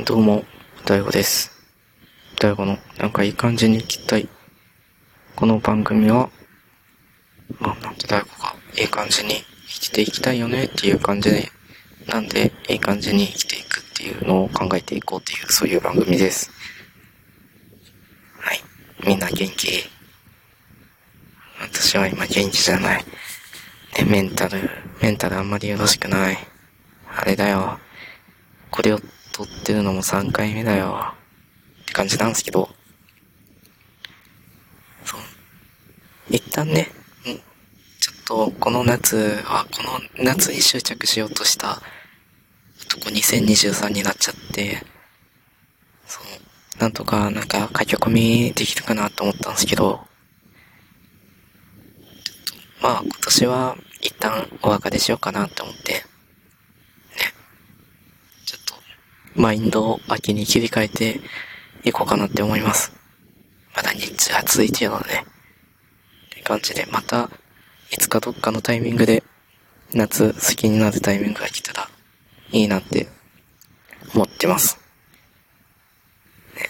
どうも、大悟です。大悟のなんかいい感じに生きたい。この番組は、まあ、なんて大悟がいい感じに生きていきたいよねっていう感じで、なんでいい感じに生きていくっていうのを考えていこうっていう、そういう番組です。はい。みんな元気？私は今元気じゃない。ね、メンタル、メンタルあんまりよろしくない。あれだよ。これを撮ってるのも3回目だよ。って感じなんですけど。そう。一旦ね、うんちょっとこの夏は、この夏に執着しようとした男2023になっちゃって、そう。なんとか、なんか書き込みできるかなと思ったんですけど、まあ今年は一旦お別れしようかなと思って、ね。ちょっと、マインドを秋に切り替えていこうかなって思います。まだ日中暑いっていうので。って感じで、また、いつかどっかのタイミングで、夏好きになるタイミングが来たら、いいなって思ってます。ね。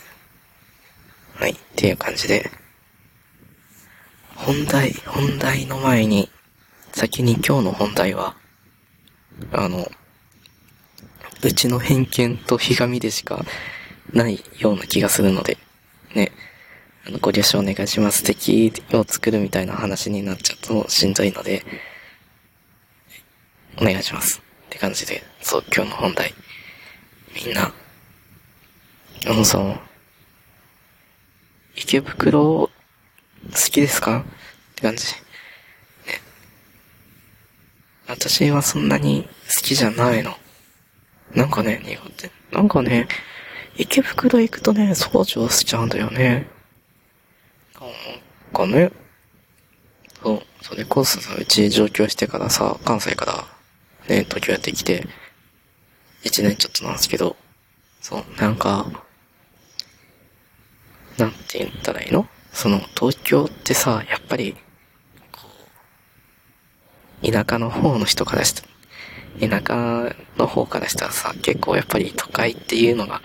はい、っていう感じで、本題、本題の前に、先に今日の本題は、あの、うちの偏見とひがみでしかないような気がするので、ね、あの、ご了承お願いします。敵を作るみたいな話になっちゃうとしんどいので、お願いします。って感じで、そう、今日の本題。みんな、あのさ、池袋好きですか？って感じ。ね。私はそんなに好きじゃないの。なんかね、苦手。なんかね、池袋行くとね、掃除をしちゃうんだよね。なんかね、そう、それこそさ、うち上京してからさ、関西から、ね、東京やってきて、一年ちょっとなんですけど、そう、なんか、なんて言ったらいいの？その、東京ってさ、やっぱり、こう、田舎の方の人からした田舎の方からしたらさ、結構やっぱり都会っていうのが、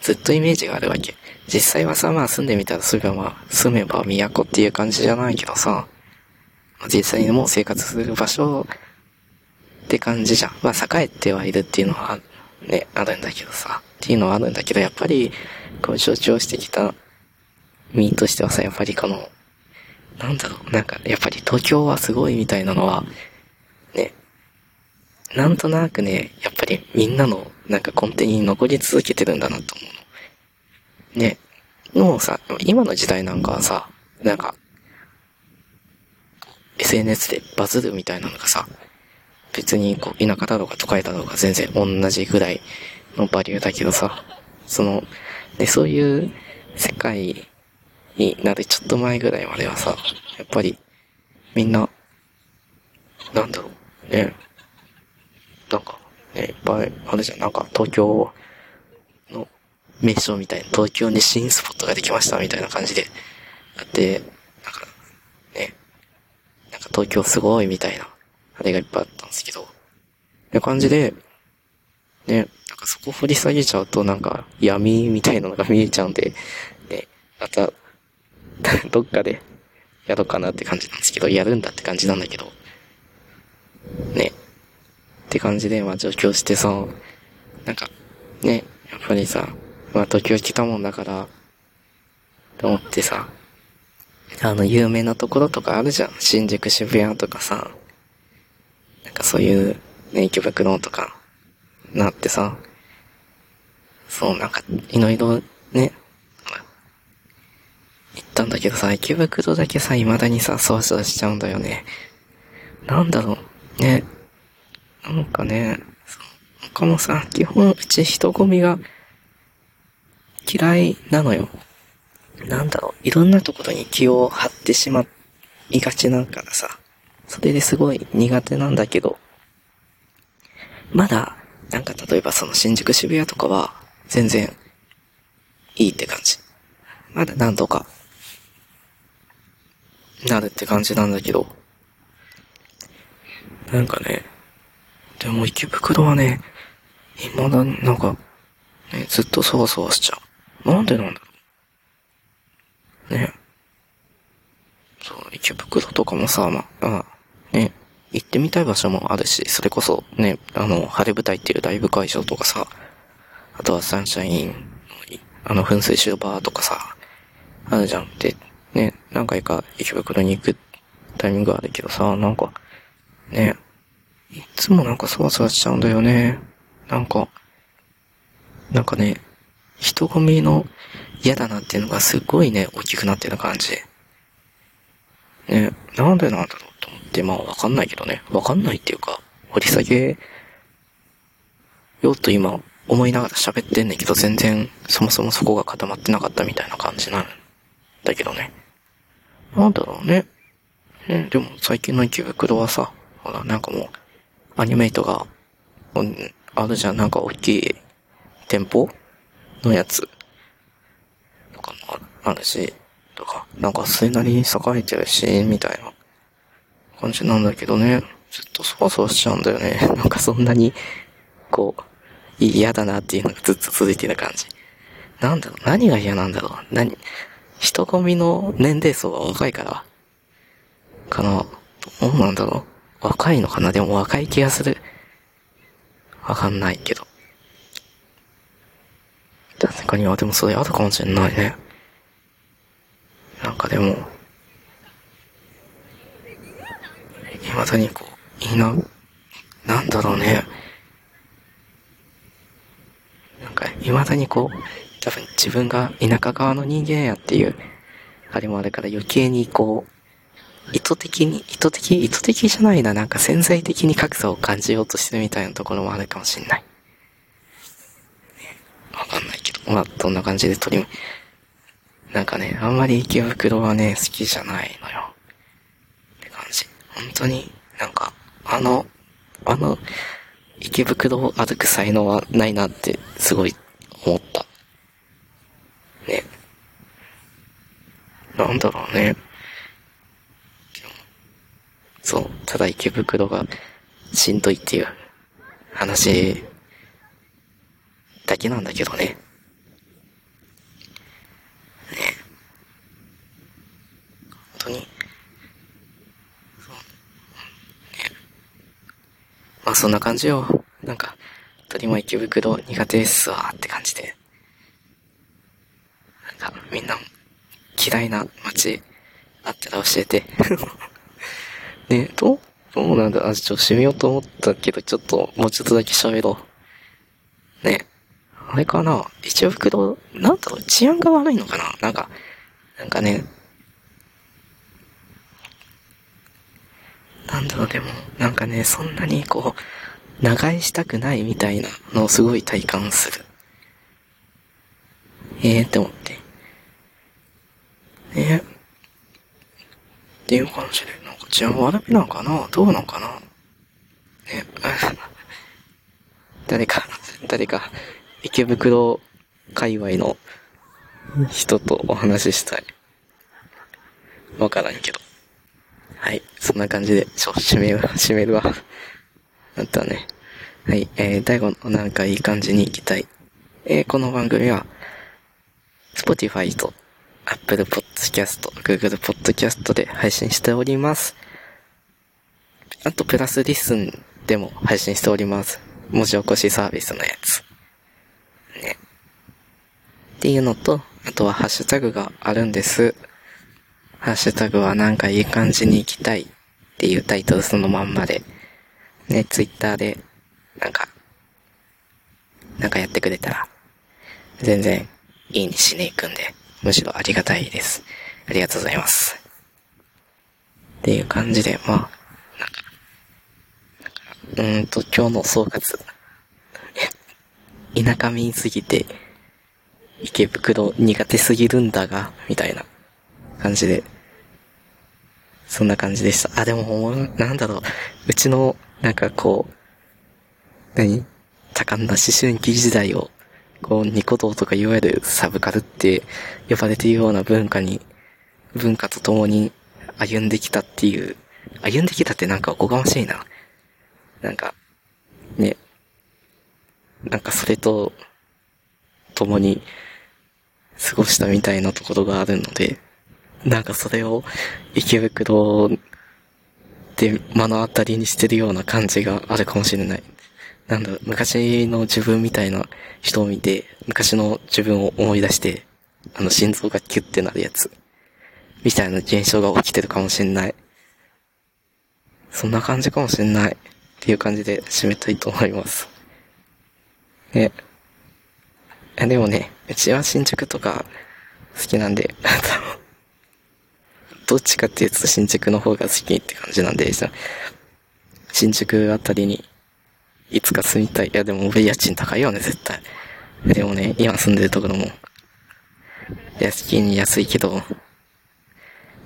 ずっとイメージがあるわけ。実際はさ、まあ住んでみたらすぐまあ、住めば都っていう感じじゃないけどさ、実際にもう生活する場所って感じじゃん。まあ栄えてはいるっていうのは、ね、あるんだけどさ、っていうのはあるんだけど、やっぱり、こう象徴してきた身としてはさ、やっぱりこの、なんだろう、なんか、やっぱり東京はすごいみたいなのは、なんとなくね、やっぱりみんなのなんか根底に残り続けてるんだなと思うの。ね。もうさ、今の時代なんかはさ、なんか、SNS でバズるみたいなのがさ、別にこう田舎だろうが都会だろうが全然同じぐらいのバリューだけどさ、その、で、そういう世界になるちょっと前ぐらいまではさ、やっぱりみんな、なんだろう、ね、なんか、ね、いっぱいあるじゃん。なんか、東京の名所みたいな、東京に新スポットができましたみたいな感じで、あって、なんか、ね、なんか東京すごいみたいな、あれがいっぱいあったんですけど、って感じで、ね、なんかそこ掘り下げちゃうとなんか闇みたいなのが見えちゃうんで、ね、また、どっかでやろうかなって感じなんですけど、やるんだって感じなんだけど、ね、って感じで、まあ上京してさ、なんか、ね、やっぱりさ、まあ東京来たもんだから、と思ってさ、あの、有名なところとかあるじゃん。新宿渋谷とかさ、なんかそういう、ね、池袋とか、なってさ、そう、なんか、いろいろね、行ったんだけどさ、池袋だけさ、未だにさ、そわそわしちゃうんだよね。なんだろう、ね。なんかね、他もさ、基本うち人混みが嫌いなのよ。なんだろう、いろんなところに気を張ってしまいがちだからさ、それですごい苦手なんだけど、まだ、なんか例えばその新宿渋谷とかは全然いいって感じ。まだなんとかなるって感じなんだけど、なんかね、でも池袋はね、未だなんか、ね、ずっとそわそわしちゃう。なんでなんだろう。ね。そう、池袋とかもさ、まあ、ね、行ってみたい場所もあるし、それこそね、あの、晴れ舞台っていうライブ会場とかさ、あとはサンシャイン、あの、噴水シューバーとかさ、あるじゃん。で、ね、何回か池袋に行くタイミングあるけどさ、なんか、ね、いつもなんかそわそわしちゃうんだよね。なんか、なんかね、人混みの嫌だなっていうのがすごいね、大きくなってる感じ。ね、なんでなんだろうと思って、まあわかんないけどね。わかんないっていうか、掘り下げようと今思いながら喋ってんねんけど、全然そもそもそこが固まってなかったみたいな感じなんだけどね。なんだろうね。ね、でも最近の池袋はさ、ほら、なんかもう、アニメイトが、あるじゃん、なんか大きい店舗のやつとかもあるし、とか、なんかそれなりに栄えてるし、みたいな感じなんだけどね、ずっとそわそわしちゃうんだよね。なんかそんなに、こう、嫌だなっていうのがずっと続いてる感じ。なんだろう、何が嫌なんだろう。何、人混みの年齢層が若いから、かな。どうなんだろう。若いのかな？でも若い気がする。わかんないけど。確かに、あ、でもそれあるかもしれないね。なんかでも、未だにこう、いいな、なんだろうね。なんか、未だにこう、多分自分が田舎側の人間やっていう、あれもあるから余計にこう、意図的に、意図的、意図的じゃないな、なんか潜在的に格差を感じようとしてるみたいなところもあるかもしんない。わかんないけど、まあ、どんな感じで取り、なんかね、あんまり池袋はね、好きじゃないのよ。って感じ。本当に、なんか、あの、あの、池袋を歩く才能はないなって、すごい思った。ね。なんだろうね。そう、ただ池袋がしんどいっていう話だけなんだけどね。ね。本当に。そう。ね。まあそんな感じよ。なんか、鳥も池袋苦手ですわって感じで。なんか、みんな嫌いな街あったら教えて。ねどうどうなんだあ、ちょっと閉めようと思ったけど、ちょっと、もうちょっとだけ喋ろう。ねあれかな？一応袋、なんだろう、治安が悪いのかな？なんか、なんかね、なんだろう、でも、なんかね、そんなにこう、長居したくないみたいなのをすごい体感する。ええー、って思って。ねっていう感じで、なんか治安悪いなのかな？どうなのかな？ね 誰か、誰か、池袋界隈の人とお話ししたい。わからんけど。はい。そんな感じで、ちょ、締める、締めるわ。あったね。はい。えー、第5のなんかいい感じに行きたい。えー、この番組は、Spotify と Apple Podcast、Google Podcast で配信しております。あと、プラスリスンでも配信しております。文字起こしサービスのやつ。ね。っていうのと、あとはハッシュタグがあるんです。ハッシュタグはなんかいい感じに行きたいっていうタイトルそのまんまで、ね、ツイッターで、なんか、なんかやってくれたら、全然いいにしに行くんで、むしろありがたいです。ありがとうございます。っていう感じで、まあ、なんか、うんと、今日の総括。田舎民すぎて、池袋苦手すぎるんだが、みたいな感じで、そんな感じでした。あ、でも、なんだろう、うちの、なんかこう、何？多感な思春期時代を、こう、ニコ動とかいわゆるサブカルって呼ばれているような文化に、文化と共に歩んできたっていう、歩んできたってなんかおこがましいな。なんか、ね、なんかそれと、共に過ごしたみたいなところがあるので、なんかそれを池袋で目の当たりにしてるような感じがあるかもしれない。なんだ、昔の自分みたいな人を見て、昔の自分を思い出して、あの心臓がキュッてなるやつ。みたいな現象が起きてるかもしれない。そんな感じかもしれない。っていう感じで締めたいと思います。ね。でもね、うちは新宿とか好きなんで、どっちかっていうと新宿の方が好きって感じなんで、新宿あたりにいつか住みたい。いやでも俺家賃高いよね、絶対。でもね、今住んでるところも、屋敷に安いけど、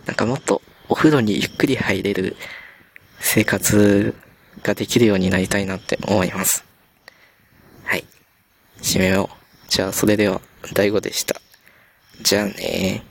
なんかもっとお風呂にゆっくり入れる生活ができるようになりたいなって思います。はい。締めよう。じゃあ、それでは、大悟でした。じゃあね